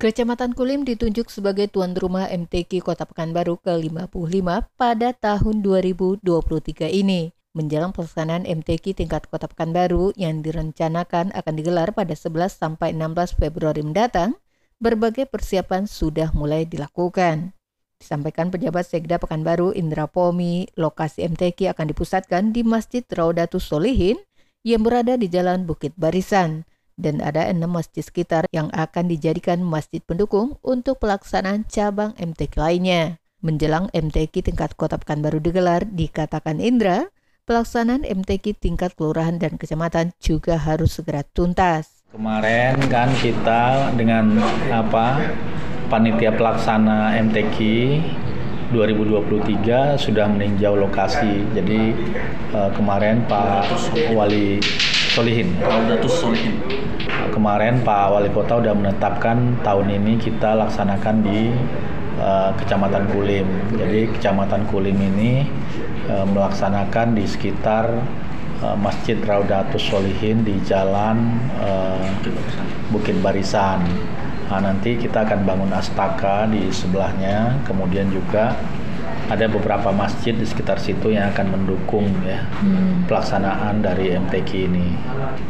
Kecamatan Kulim ditunjuk sebagai tuan rumah MTQ Kota Pekanbaru ke-55 pada tahun 2023 ini. Menjelang pelaksanaan MTQ tingkat Kota Pekanbaru yang direncanakan akan digelar pada 11 sampai 16 Februari mendatang, berbagai persiapan sudah mulai dilakukan. Disampaikan pejabat Sekda Pekanbaru Indra Pomi, lokasi MTQ akan dipusatkan di Masjid Raudatus Solihin yang berada di Jalan Bukit Barisan dan ada enam masjid sekitar yang akan dijadikan masjid pendukung untuk pelaksanaan cabang MTQ lainnya. Menjelang MTQ tingkat kota Pekanbaru digelar, dikatakan Indra, pelaksanaan MTQ tingkat kelurahan dan kecamatan juga harus segera tuntas. Kemarin kan kita dengan apa panitia pelaksana MTQ 2023 sudah meninjau lokasi. Jadi uh, kemarin Pak Wali Solihin. Raudatus Solihin. Kemarin Pak Wali Kota sudah menetapkan tahun ini kita laksanakan di uh, Kecamatan Kulim. Jadi Kecamatan Kulim ini uh, melaksanakan di sekitar uh, Masjid Raudatus Solihin di Jalan uh, Bukit Barisan. Nah, nanti kita akan bangun astaka di sebelahnya, kemudian juga ada beberapa masjid di sekitar situ yang akan mendukung ya hmm. pelaksanaan dari MTQ ini.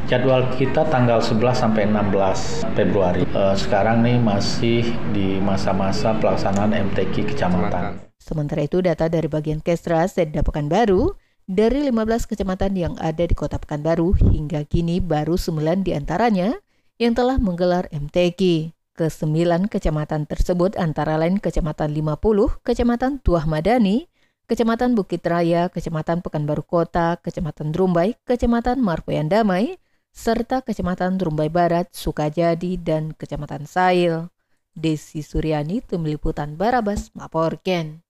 Jadwal kita tanggal 11 sampai 16 Februari. Uh, sekarang nih masih di masa-masa pelaksanaan MTQ kecamatan. Sementara itu data dari bagian Kestra Sedda Pekanbaru dari 15 kecamatan yang ada di Kota Pekanbaru hingga kini baru 9 di antaranya yang telah menggelar MTQ. Kesembilan kecamatan tersebut antara lain Kecamatan 50, Kecamatan Tuah Madani, Kecamatan Bukit Raya, Kecamatan Pekanbaru Kota, Kecamatan Drumbai, Kecamatan Marpoyan Damai, serta Kecamatan Drumbai Barat, Sukajadi, dan Kecamatan Sail. Desi Suryani, Tim Liputan Barabas, Maporken.